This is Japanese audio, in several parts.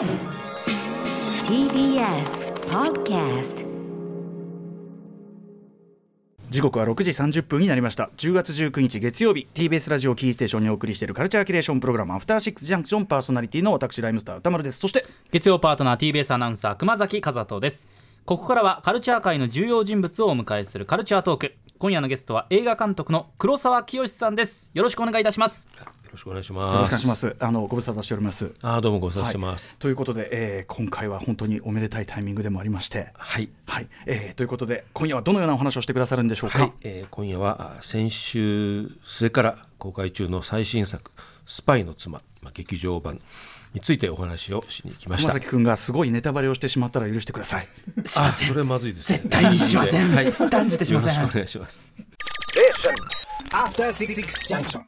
TBS Podcast 時刻は6時30分になりました。10月19日月曜日 TBS ラジオキーステーションにお送りしているカルチャーキュレーションプログラムアフターシックスジャンクションパーソナリティの私ライムスター歌丸です。そして月曜パートナー TBS アナウンサー熊崎和人です。ここからはカルチャー界の重要人物をお迎えするカルチャートーク今夜のゲストは映画監督の黒沢清さんです。よろしくお願いいたします。よろしくお願いしよます。ろしくお願いします。あのご無沙汰しております。あーどうもご無沙汰してます。ということで、えー今回は本当におめでたいタイミングでもありまして。はい。はい、えーということで今夜はどのようなお話をしてくださるんでしょうか、はい、えー今夜はあ先週末から公開中の最新作「スパイの妻」まあ、劇場版についてお話をしに来ました。熊崎君がすごいネタバレをしてしまったら許してくださいあそれまずいです、ね。絶対にしませんはい、断じてしませんよろしくお願いします。After Six Junction.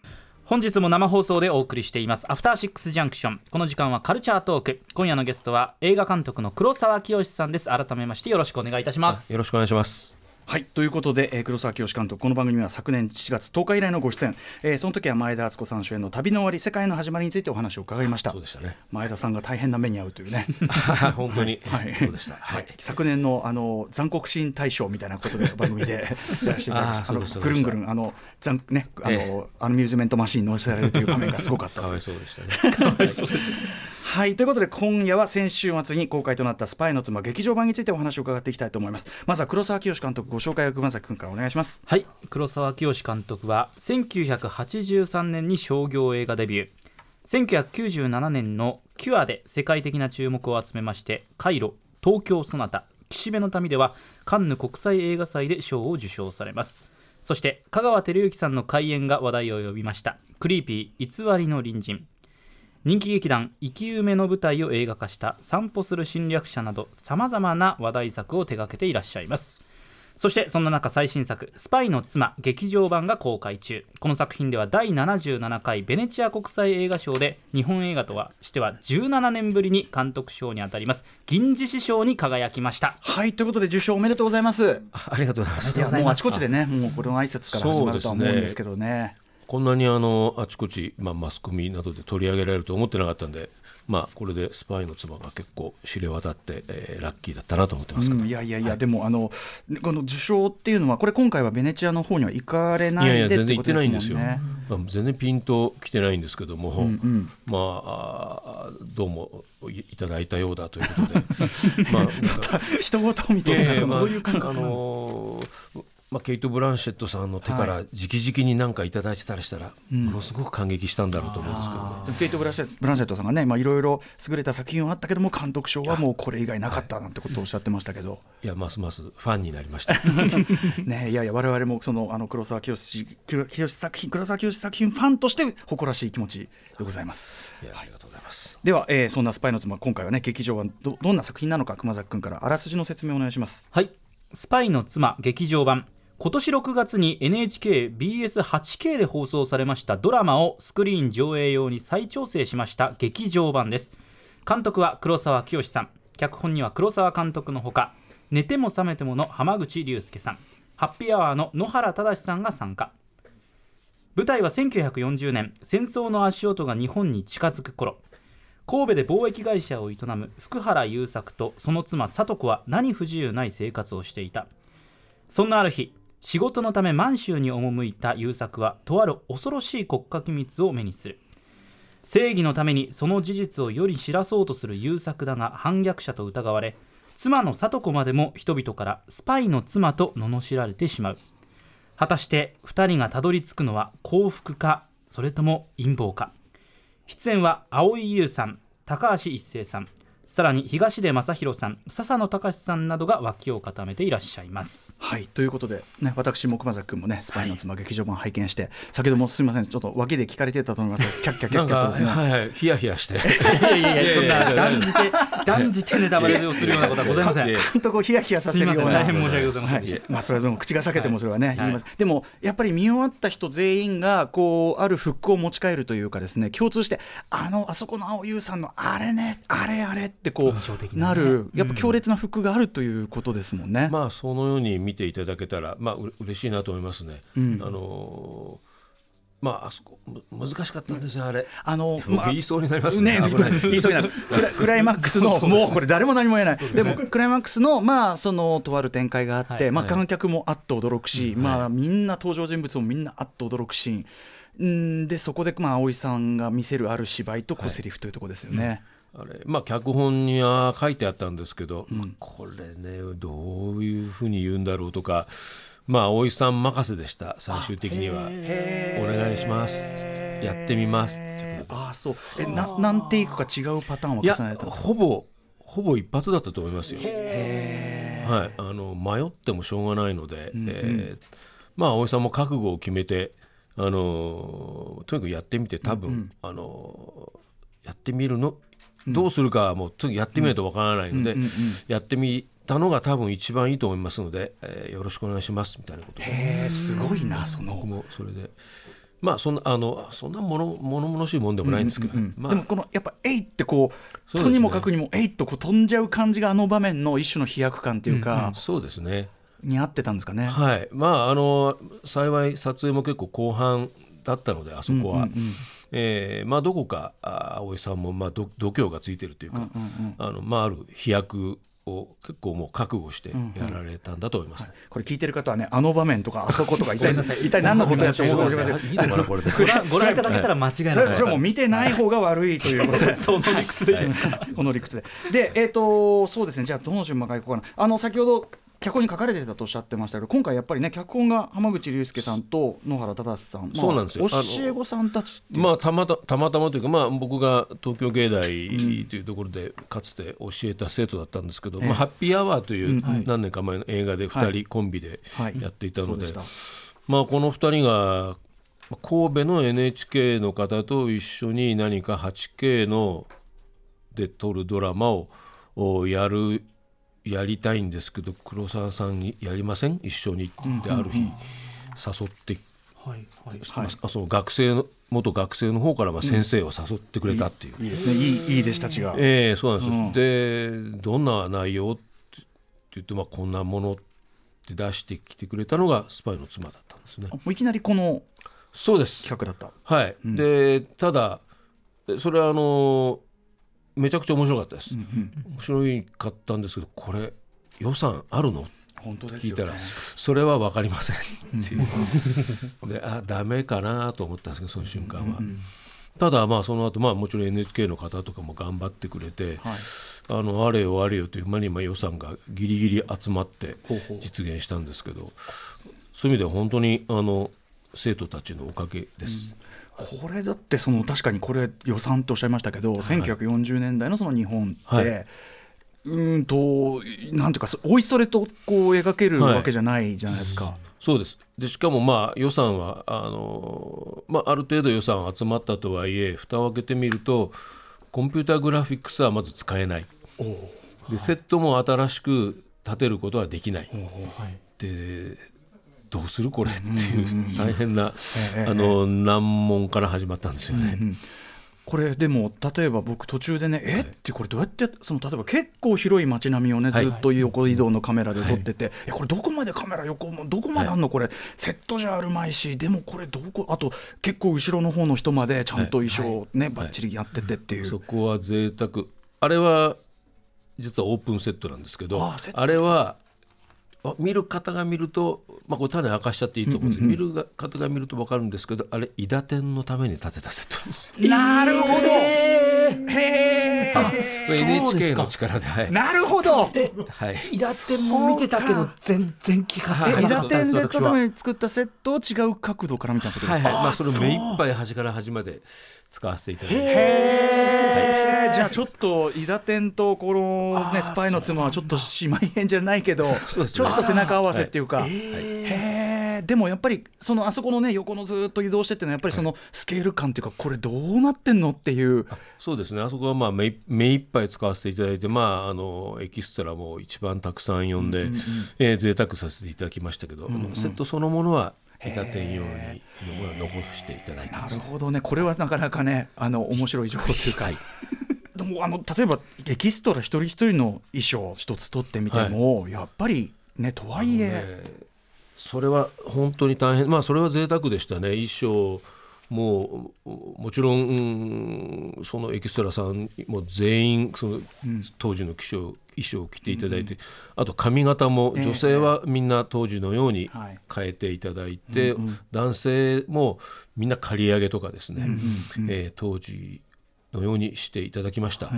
本日も生放送でお送りしていますアフターシックスジャンクションこの時間はカルチャートーク今夜のゲストは映画監督の黒沢清さんです改めましてよろしくお願いいたしますよろしくお願いします。はいということで、えー黒沢清監督この番組は昨年7月10日以来のご出演、えーその時は前田敦子さん主演の旅の終わり世界の始まりについてお話を伺いました。そうでしたね。前田さんが大変な目に遭うというね。本当に、はい。そうでした。ははい。い。、昨年のあの残酷シーン大賞みたいなことで番組で やらせていただきました。ぐるんぐるんあの残ねあの、えアミューズメントマシーンに乗せられるという場面がすごかったかとわいそうでしたね。はいということで今夜は先週末に公開となった「スパイの妻」劇場版についてお話を伺っていきたいと思います。まずは黒沢清監督ご紹介を熊崎君からお願いします。はい黒沢清監督は1983年に商業映画デビュー。1997年の「キュア」で世界的な注目を集めまして「カイロ」「東京ソナタ」「岸辺の民」ではカンヌ国際映画祭で賞を受賞されます。そして香川照之さんの開演が話題を呼びました「クリーピー偽りの隣人」人気劇団生き埋めの舞台を映画化した散歩する侵略者などさまざまな話題作を手掛けていらっしゃいます。そしてそんな中最新作「スパイの妻」劇場版が公開中。この作品では第77回ベネチア国際映画賞で日本映画とはしては17年ぶりに監督賞にあたります銀獅子賞に輝きました。はいということで受賞おめでとうございます。あありがとうございます。もうあちこちでねもうこれの挨拶から始まるとは思うんですけどねこんなにあのあちこち、まあ、マスコミなどで取り上げられると思ってなかったんで、まあ、これでスパイの妻が結構知れ渡って、えーラッキーだったなと思ってますけど、うん、いやいやいや、でもあのこの受賞っていうのはこれ今回はベネチアの方には行かれないいやいやで全然行ってないんですよ、ってまあ、全然ピンと来てないんですけども、んうん。まあどうもいいただいたようだということで。まあなんかことみたいなそういう感覚あなんですのーまあ、ケイト・ブランシェットさんの手から直々に何かいただいてたりしたら、ものすごく感激したんだろうと思うんですけどね。ケイト・ブランシェブランシェットさんがねまあいろいろ優れた作品はあったけども監督賞はもうこれ以外なかったなんてことをおっしゃってましたけど、いやますますファンになりました。ねいやいや我々もそのあの黒沢清清清作品黒沢清作品ファンとして誇らしい気持ちでございます。いやありがとうございます。では、えーそんなスパイの妻今回はね劇場はどどんな作品なのか熊崎君からあらすじの説明をお願いします。はい「スパイの妻」劇場版今年6月に NHKBS8K で放送されましたドラマをスクリーン上映用に再調整しました劇場版です。監督は黒沢清さん。脚本には黒沢監督のほか寝ても覚めてもの浜口竜介さん。ハッピーアワーの野原正さんが参加。舞台は1940年戦争の足音が日本に近づく頃。神戸で貿易会社を営む福原優作とその妻聡子は何不自由ない生活をしていた。そんなある日仕事のため満州に赴いた優作はとある恐ろしい国家機密を目にする正義のためにその事実を世に知らそうとする優作だが反逆者と疑われ妻の聡子までも人々からスパイの妻と罵られてしまう果たして2人がたどり着くのは幸福かそれとも陰謀か出演は蒼井優さん高橋一生さんさらに東出昌大さん笹野隆さんなどが脇を固めていらっしゃいますはいということで、ね、私も熊崎君もね「スパイの妻」劇場版拝見して、先ほどもすみませんちょっと脇で聞かれてたと思います キャッキャキャッキャとですねはいはい、ヒヤヒヤして。いやいやいやそんな断じて断じてネタバレをするようなことはございませんいやいや本当こうヒヤヒヤさせるような大変申し訳ございませんはいまあそれはでも口が裂けてもそれはね、言いますでもやっぱり見終わった人全員がこうあるフックを持ち帰るというかですね共通してあのあそこの青優さんのあれねあれあれってこ印象的うなる。やっぱ強烈なフックがあるということですもんね。まあそのように見ていただけたら、まあう嬉しいなと思いますね。うん。あのーまああそこむ難しかったんですよあれ。あの僕言いそうになりますね。ね 言いそうになる。クラ クライマックスのもうこれ誰も何も言えない。でもクライマックスのまあそのとある展開があって、はい。まあはい観客もあっと驚くし、まあみんな登場人物もみんなあっと驚くシーンうんでそこでまあ葵さんが見せるある芝居とこうセリフとい。うところですよね、あれまあ脚本には書いてあったんですけど、まあこれねどういうふうに言うんだろうとかまあ大井さん任せでした最終的には「お願いします」やってみます」ってああそう。えな何テイクか違うパターンを重ねたほぼほぼ一発だったと思いますよ。はい、あの迷ってもしょうがないので、えーまあ大井さんも覚悟を決めて、あのーとにかくやってみて多分、あのーやってみるのどうするかはもうやってみないとわからないので、やってみたのが多分一番いいと思いますので、えーよろしくお願いしますみたいなことで。すごいなその。僕もそれで。まあそんなあのそんなもの物々しいもんでもないんですけど、まあ。でもこのやっぱ「えい!」ってこうとにもかくにも「えい!」とこう飛んじゃう感じがあの場面の一種の飛躍感というか、そうですね。に合ってたんですかね？はい、まああの幸い撮影も結構後半だったのであそこは、えーまあどこかあ葵さんもまあ度度胸がついてるというか、あのまあある飛躍を結構もう覚悟してやられたんだと思います。これ聞いてる方はねあの場面とかあそことか一体一体何のことやって思うかもしれません。ご覧いただけたら間違いないそれそれはもう見てない方が悪いということで。その理屈でいいですか、この理屈で。で、えっ、と、そうですね、じゃあ、どの順番からいこうかな。あの、先ほど。脚本に書かれてたとおっしゃってましたけど今回やっぱりね脚本が浜口竜介さんと野原忠さん、まあそうなんですよ。教え子さんたちまあ、たまたたまたまというか、まあ、僕が東京芸大というところでかつて教えた生徒だったんですけど、まあ、ハッピーアワーという何年か前の映画で2人コンビではいやっていたので,、まあ、この2人が神戸の NHK の方と一緒に何か 8K ので撮るドラマをおやるやりたいんですけど黒沢さんにやりません？一緒にってある日誘って。はいはいまあその学生の元学生の方からまあ先生を誘ってくれたっていう、いいですね。いいいい弟子たちが、ええそうなんですよ、でどんな内容って言って、まあ、こんなものって出してきてくれたのがスパイの妻だったんですね。もういきなりこのそうです。企画だった。はい、でただそれはあのめちゃくちゃ面白かったです、面白いかったんですけどこれ予算あるの？本当です聞いたら、それは分かりません。っていう。であダメかなと思ったんですけどその瞬間は、ただまあその後まあもちろん NHK の方とかも頑張ってくれて、はい。あのあれよあれよという間にまあ予算がギリギリ集まって実現したんですけどそういう意味では本当にあの生徒たちのおかげです、これだってその確かにこれ予算っておっしゃいましたけど、1940年代のその日本って、はい。うーんとなんていうかそおいそれとこう描けるはい。わけじゃないじゃないですか。そうです。でしかもまあ予算はあの、まあ、ある程度予算集まったとはいえ蓋を開けてみるとコンピューターグラフィックスはまず使えない。でセットも新しく建てることはできない。でどうするこれっていう大変なあの難問から始まったんですよね。これでも例えば僕途中でね、えってこれどうやってその例えば結構広い街並みをねずはい。っと横移動のカメラで撮ってて、えこれどこまでカメラ横もどこまであんの？これセットじゃあるまいしでもこれどこあと結構後ろの方の人までちゃんと衣装をねばっちりやっててっていう、そこは贅沢。あれは実はオープンセットなんですけどあれはあ見る方が見ると、まあ、これ種明かしちゃっていいと思うんですけど、見るが方が見ると分かるんですけどあれ伊達天のために建てたセットなんですよ。なるほど。へえそうです NHK かの力で、はい。なるほど。はい、伊達天も見てたけど全然気がつえ伊かなかった。です達天で私は例えば作ったセットを違う角度から見たことですか、はい。はいまあ、それを目いっぱい端から端まで使わせていただいて。へー。じゃあちょっと伊達天とこのねスパイの妻はちょっと姉妹編じゃないけどちょっと背中合わせっていうか、へえでもやっぱりそのあそこのね横のずっと移動してっていうのはやっぱりそのスケール感っていうかこれどうなってんのっていう。そうですね。あそこはまあ目い目いっぱい使わせていただいて、まあ、あのエキストラも一番たくさん呼んで、えー贅沢させていただきましたけど、あのセットそのものは伊達天用に残していただいてなるほどね。これはなかなかねあの面白い情報というか。でもあの例えばエキストラ一人一人の衣装一つ取ってみても、やっぱりねとはいえ、ねそれは本当に大変。まあそれは贅沢でしたね。衣装もうもちろん、うんそのエキストラさんも全員その、当時の衣装衣装を着ていただいて、あと髪型も女性はみんな当時のようにはい。変えていただいて、男性もみんな刈り上げとかですね、えー当時のようにしていただきました、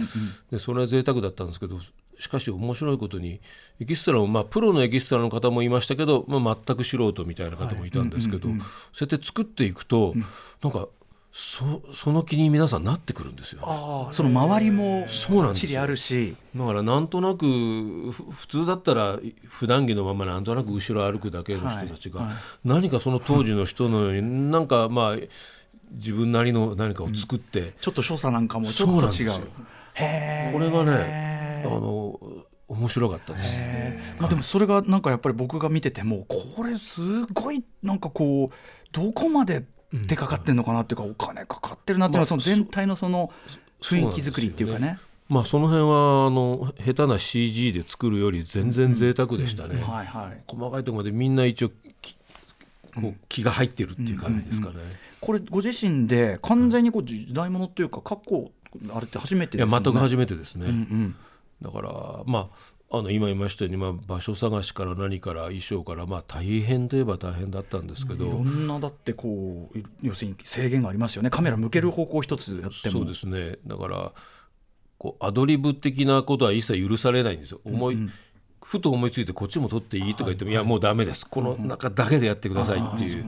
でそれは贅沢だったんですけどしかし面白いことにエキストラも、まあ、プロのエキストラの方もいましたけど、まあ、全く素人みたいな方もいたんですけど、そうやって作っていくと、なんかそその気に皆さんなってくるんですよね。ああその周りもそうなんですあるし。だからなんとなくふ普通だったら普段着のままなんとなく後ろ歩くだけの人たちが、はい。はい何かその当時の人のようになんかまあ自分なりの何かを作って、ちょっと所作なんかもちょっと違う。これがねあの面白かったです。まあ、でもそれがなんかやっぱり僕が見ててもこれすごいなんかこうどこまで手かかってんのかなっていうかお金かかってるなっていうのはその全体のその雰囲気作りっていうかね。まあその辺はあの下手な CG で作るより全然贅沢でしたね。細かいところまでみんな一応きこう気が入ってるっていう感じですかね。これご自身で完全にこう時代物っていうか過去あれって初めてですよね。全く初めてですね。うんうんだからまああの今言いましたように、まあ、場所探しから何から衣装から、まあ、大変といえば大変だったんですけど、いろんなだってこうい要するに制限がありますよね。カメラ向ける方向一つやっても。そうですね。だからこうアドリブ的なことは一切許されないんですよ。思いふと思いついてこっちも撮っていいとか言っても、いやもうダメです。この中だけでやってくださいっていう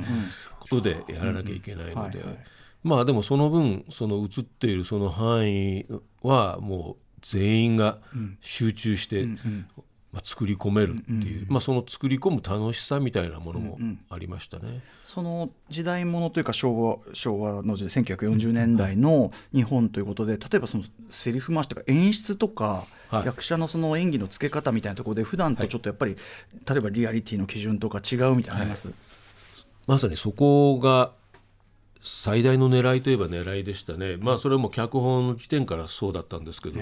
ことでやらなきゃいけないので。はいはい。まあでもその分その映っているその範囲はもう全員が集中して、まあ、作り込めるっていう、まあ、その作り込む楽しさみたいなものもありましたね。その時代物というか昭和昭和の時代1940年代の日本ということで例えばそのセリフ回しとか演出とか、はい。役者のその演技のつけ方みたいなところで普段とちょっとやっぱり、例えばリアリティの基準とか違うみたいなのあります、まさにそこが最大の狙いといえば狙いでしたね、まあ、それも脚本の時点からそうだったんですけど、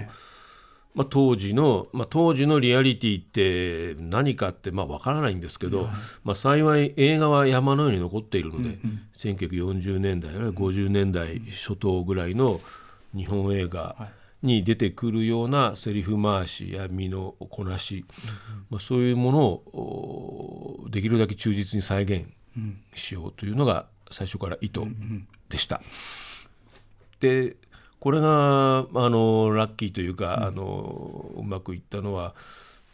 まあ、当時の、まあ、当時のリアリティって何かってまあ分からないんですけど、まあ、幸い映画は山のように残っているので、1940年代あるいは50年代初頭ぐらいの日本映画に出てくるようなセリフ回しや身のこなし、まあ、そういうものをおできるだけ忠実に再現しようというのが最初から意図でした。でこれがあのラッキーというか、あのうまくいったのは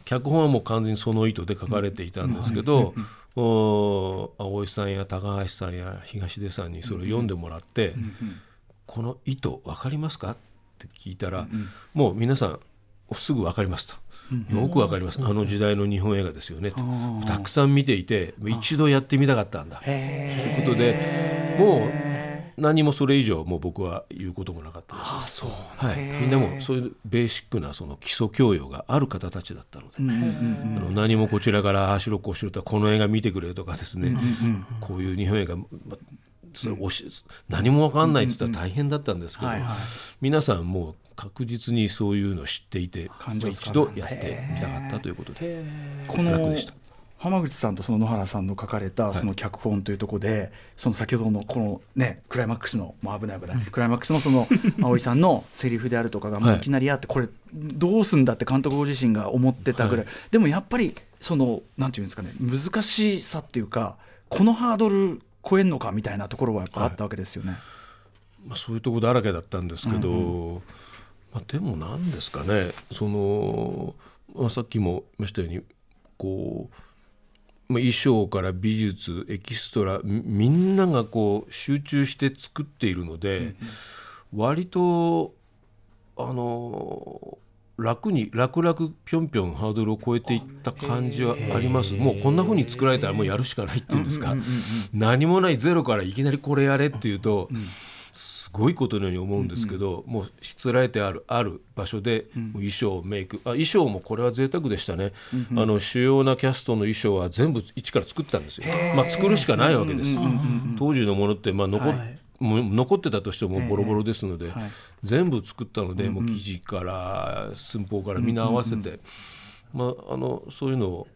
脚本はもう完全にその意図で書かれていたんですけど、お青井さんや高橋さんや東出さんにそれを読んでもらって、この意図分かりますか？って聞いたら、もう皆さんすぐ分かりますと。よくわかります、あの時代の日本映画ですよね。と、たくさん見ていて一度やってみたかったんだ。ということでもう何もそれ以上もう僕は言うこともなかったです、はい、みんなもそういうベーシックなその基礎教養がある方たちだったので、あの何もこちらからああしろこうしろとかこの映画見てくれとかですね、こういう日本映画、まそれおし何も分かんないって言ったら大変だったんですけど、はいはい。皆さんもう確実にそういうのを知っていて一度やってみたかったということでこの楽でした浜口さんとその野原さんの書かれたその脚本というところで、その先ほどのこのねクライマックスのもう危ない危ない、クライマックスのその 葵さんのセリフであるとかがもうい。きなりあって、これどうすんだって監督ご自身が思ってたぐらい、でもやっぱりそのなんていうんですかね難しさっていうかこのハードル超えんのかみたいなところはやっぱあったわけですよね。まあ、そういうところだらけだったんですけど、まあ、でも何ですかねその、まあ、さっきも言いましたようにこう、まあ、衣装から美術エキストラみみんながこう集中して作っているので、割とあの楽に楽々ぴょんぴょんハードルを超えていった感じはあります。もうこんな風に作られたらもうやるしかないっていうんですか、何もないゼロからいきなりこれやれっていうと、すごいことのように思うんですけど、もうしつらえてあるある場所で、衣装メイクあ衣装もこれは贅沢でしたね、あの主要なキャストの衣装は全部一から作ったんですよ、まあ、作るしかないわけです、当時のものってまあ残っもう残ってたとしてもボロボロですので、全部作ったので、もう生地から寸法からみんな合わせて、まあ、あのそういうのを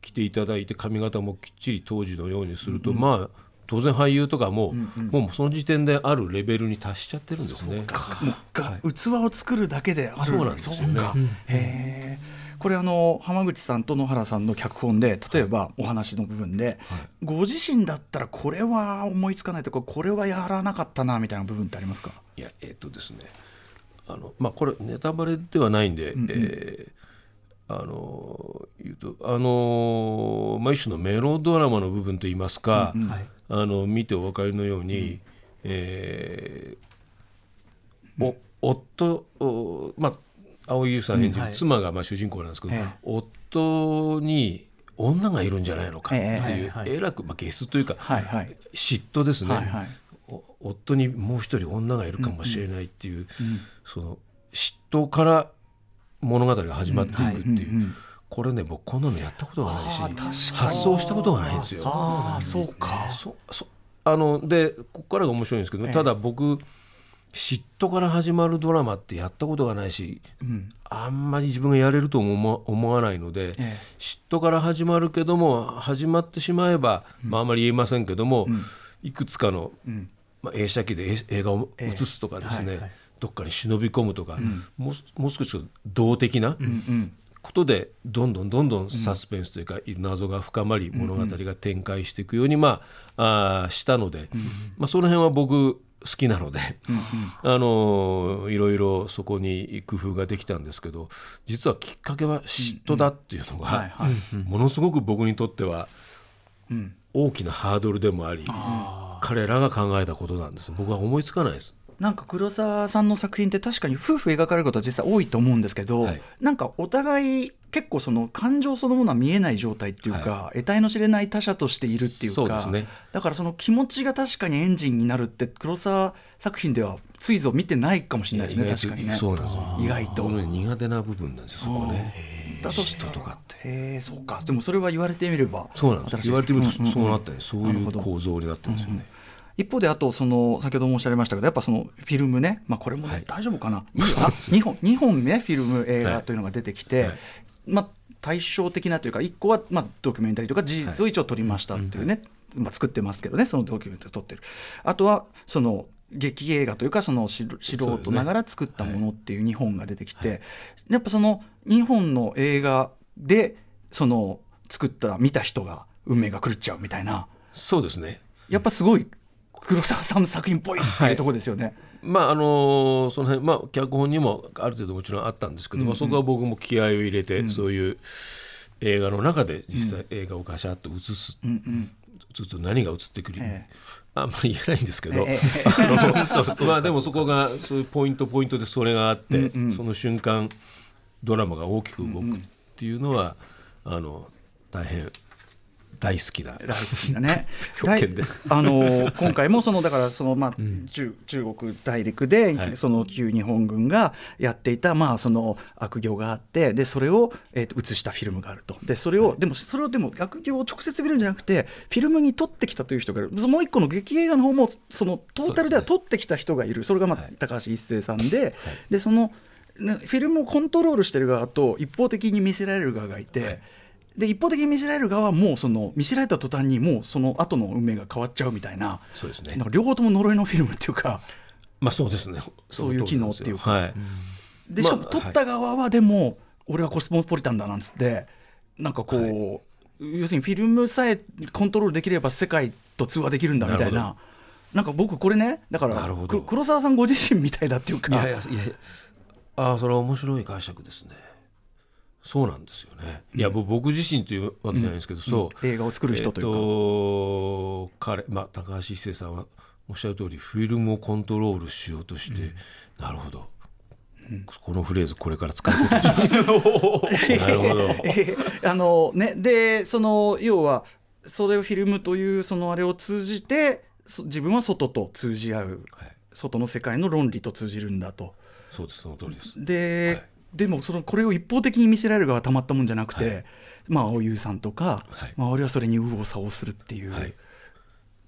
着ていただいて髪型もきっちり当時のようにすると、まあ当然俳優とかも、もうその時点であるレベルに達しちゃってるんですね。もうが器を作るだけである。そうなんですよね。そうか。へー。これあの浜口さんと野原さんの脚本で例えばお話の部分で、ご自身だったらこれは思いつかないとかこれはやらなかったなみたいな部分ってありますか？いやえっ、とですね。あのまあこれネタバレではないんで、えーあの言うとあの、まあ、一種のメロドラマの部分といいますか、はいあの見てお分かりのように、えーお夫おまあ蒼井優さん演じるはい。妻がまあ主人公なんですけど、ええ。夫に女がいるんじゃないのかっていう、えらく、まあ、ゲスというか、はいはい。嫉妬ですね、はいはい。お夫にもう一人女がいるかもしれないっていう、その嫉妬から物語が始まっていくっていう、うんうんこれね僕こんなのやったことがないし発想したことがないんですよ。ああそうか。そそあのでここからが面白いんですけど、ええ。ただ僕嫉妬から始まるドラマってやったことがないし、ん。あんまり自分がやれるとも思思わないので、ええ。嫉妬から始まるけども始まってしまえば、まあ、あまり言えませんけども、いくつかの、ん。まあ、映写機で映映画をええ。映すとかですね、はいはい。どっかに忍び込むとか、もうもう少し動的な、うんうんことでどんどんどんどんサスペンスというか、謎が深まり物語が展開していくように、まあ、したので、まあ、その辺は僕好きなので、あのーいろいろそこに工夫ができたんですけど実はきっかけは嫉妬だっていうのが、ものすごく僕にとってはうん。大きなハードルでもあり彼らが考えたことなんです。僕は思いつかないです。なんか黒沢さんの作品って確かに夫婦描かれることは実際多いと思うんですけど、はい。なんかお互い結構その感情そのものは見えない状態っていうか、得体の知れない他者としているっていうかそうですね。だからその気持ちが確かにエンジンになるって黒沢作品ではついぞ見てないかもしれないですね意外と確かにね。意外と。苦手な部分なんですよそこね。だと嫉妬とかって。へえそうか。でもそれは言われてみればそうなんです。言われてみるとんんんそうなったり、そういう構造になってるんですよね。一方であとその先ほどもおっしゃいましたけどやっぱそのフィルムね、まあ、これもね、はい。大丈夫かな？2本二本ねフィルム映画というのが出てきて、はい。まあ、対照的なというか1個はまあドキュメンタリーとか事実を一応撮りましたっていうね、まあ、作ってますけどねそのドキュメンタリー撮ってる。あとはその劇映画というかその素素人ながら作ったものっていう2本が出てきて、やっぱその2本の映画でその作った見た人が運命が狂っちゃうみたいな。そうですね。やっぱすごい黒沢さんの作品っぽいっていうところですよね。まああのその辺まあ脚本にもある程度もちろんあったんですけど、まあそこは僕も気合を入れて、そういう映画の中で実際映画をガシャッと映す、うんうん。映すと何が映ってくる、えあんまり言えないんですけど、えまあでもそこがそういうポイントポイントでそれがあって、うんうん。その瞬間ドラマが大きく動くっていうのは、あの大変大好きな。大好きなね。表現です。あの今回もそのだからそのまあ、中中国大陸で、はい。その旧日本軍がやっていたまあその悪行があってでそれを、えーと映したフィルムがあると。でそれを、でもそれをでも悪行を直接見るんじゃなくてフィルムに撮ってきたという人がいる。もう一個の劇映画の方もそのトータルでは撮ってきた人がいる。それが、まあはい。高橋一生さんで、でそのねフィルムをコントロールしてる側と一方的に見せられる側がいて。はいで一方的に見せられる側はもうその見せられた途端にもうその後の運命が変わっちゃうみたいなそうですね。なんか両方とも呪いのフィルムっていうかまあそうですね。そういう機能っていうか。はい、でしかもまあ撮った側はでも、俺はコスモポリタンだなんつってなんかこう、要するにフィルムさえコントロールできれば世界と通話できるんだみたいな。なんか僕これねだから黒沢さんご自身みたいだっていうか。いやいやいやああそれは面白い解釈ですねそうなんですよね、いやぼ僕自身というわけじゃないですけど、そう、映画を作る人というか、えっと彼、まあ、高橋一生さんはおっしゃる通りフィルムをコントロールしようとして、なるほど、このフレーズこれから使うことにします。なるほど。えー あのね、でその要はそれをフィルムというそのあれを通じてそ自分は外と通じ合う、はい。外の世界の論理と通じるんだと。そうですその通りです。で、はいでもそのこれを一方的に見せられる側はたまったもんじゃなくて、まあ青優さんとか、はい。周りはそれに右往左往するっていう、はい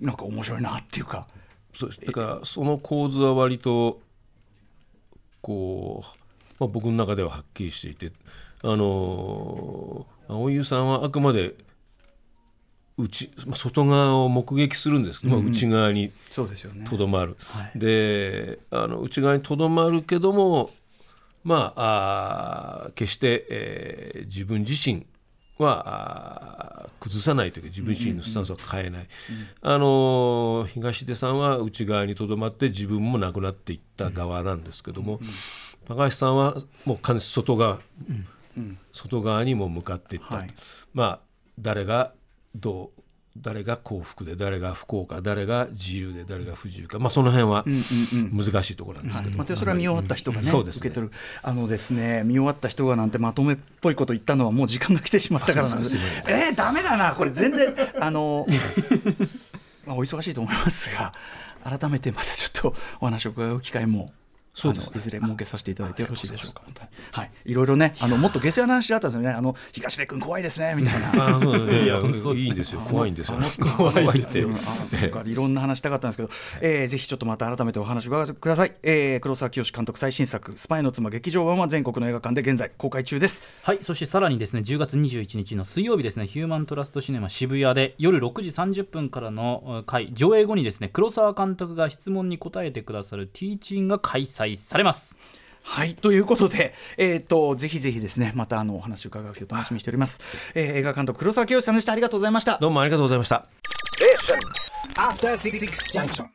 なんか面白いなっていうか。そうです。だからその構図は割とこう、まあ、僕の中でははっきりしていてあの青優さんはあくまで内まあ外側を目撃するんですけど、まあ、内側にとどまる、はい。であの内側にとどまるけどもまあ決して、えー自分自身は崩さないというか自分自身のスタンスは変えない、あのー東出さんは内側にとどまって自分もなくなっていった側なんですけども、高橋さんはもう完全に外側、外側にも向かっていったと、はい。まあ誰がどう誰が幸福で誰が不幸か誰が自由で誰が不自由か、まあ、その辺は難しいところなんですけど、まあ、それは見終わった人がね、そうですね。受け取る。あのですね見終わった人がなんてまとめっぽいこと言ったのはもう時間が来てしまったからなんです。えー、ダメだな。これ全然あの まあお忙しいと思いますが改めてまたちょっとお話を伺う機会もそうですね。いずれ設けさせていただいてよろしいでしょうか。本当に。はい、いろいろね、あのもっと下世話な話あったんですよね。あの東出君怖いですねみたいな。いやいいいんですよ。怖いんですよ。怖 怖いってうんあなんかいろんな話したかったんですけど、えーぜひちょっとまた改めてお話を伺わせてください、えー黒沢清監督最新作「スパイの妻劇場版」は全国の映画館で現在公開中です。はい。そしてさらにですね10月21日の水曜日ですねヒューマントラストシネマ渋谷で夜6時30分からのうん回上映後にですね黒沢監督が質問に答えてくださるティーチンが開催されます。はいということで、えー、とぜひぜひですねまたあのお話を伺う日を楽しみにしております、えー映画監督黒沢清さんでした。ありがとうございました。どうもありがとうございました。Junction.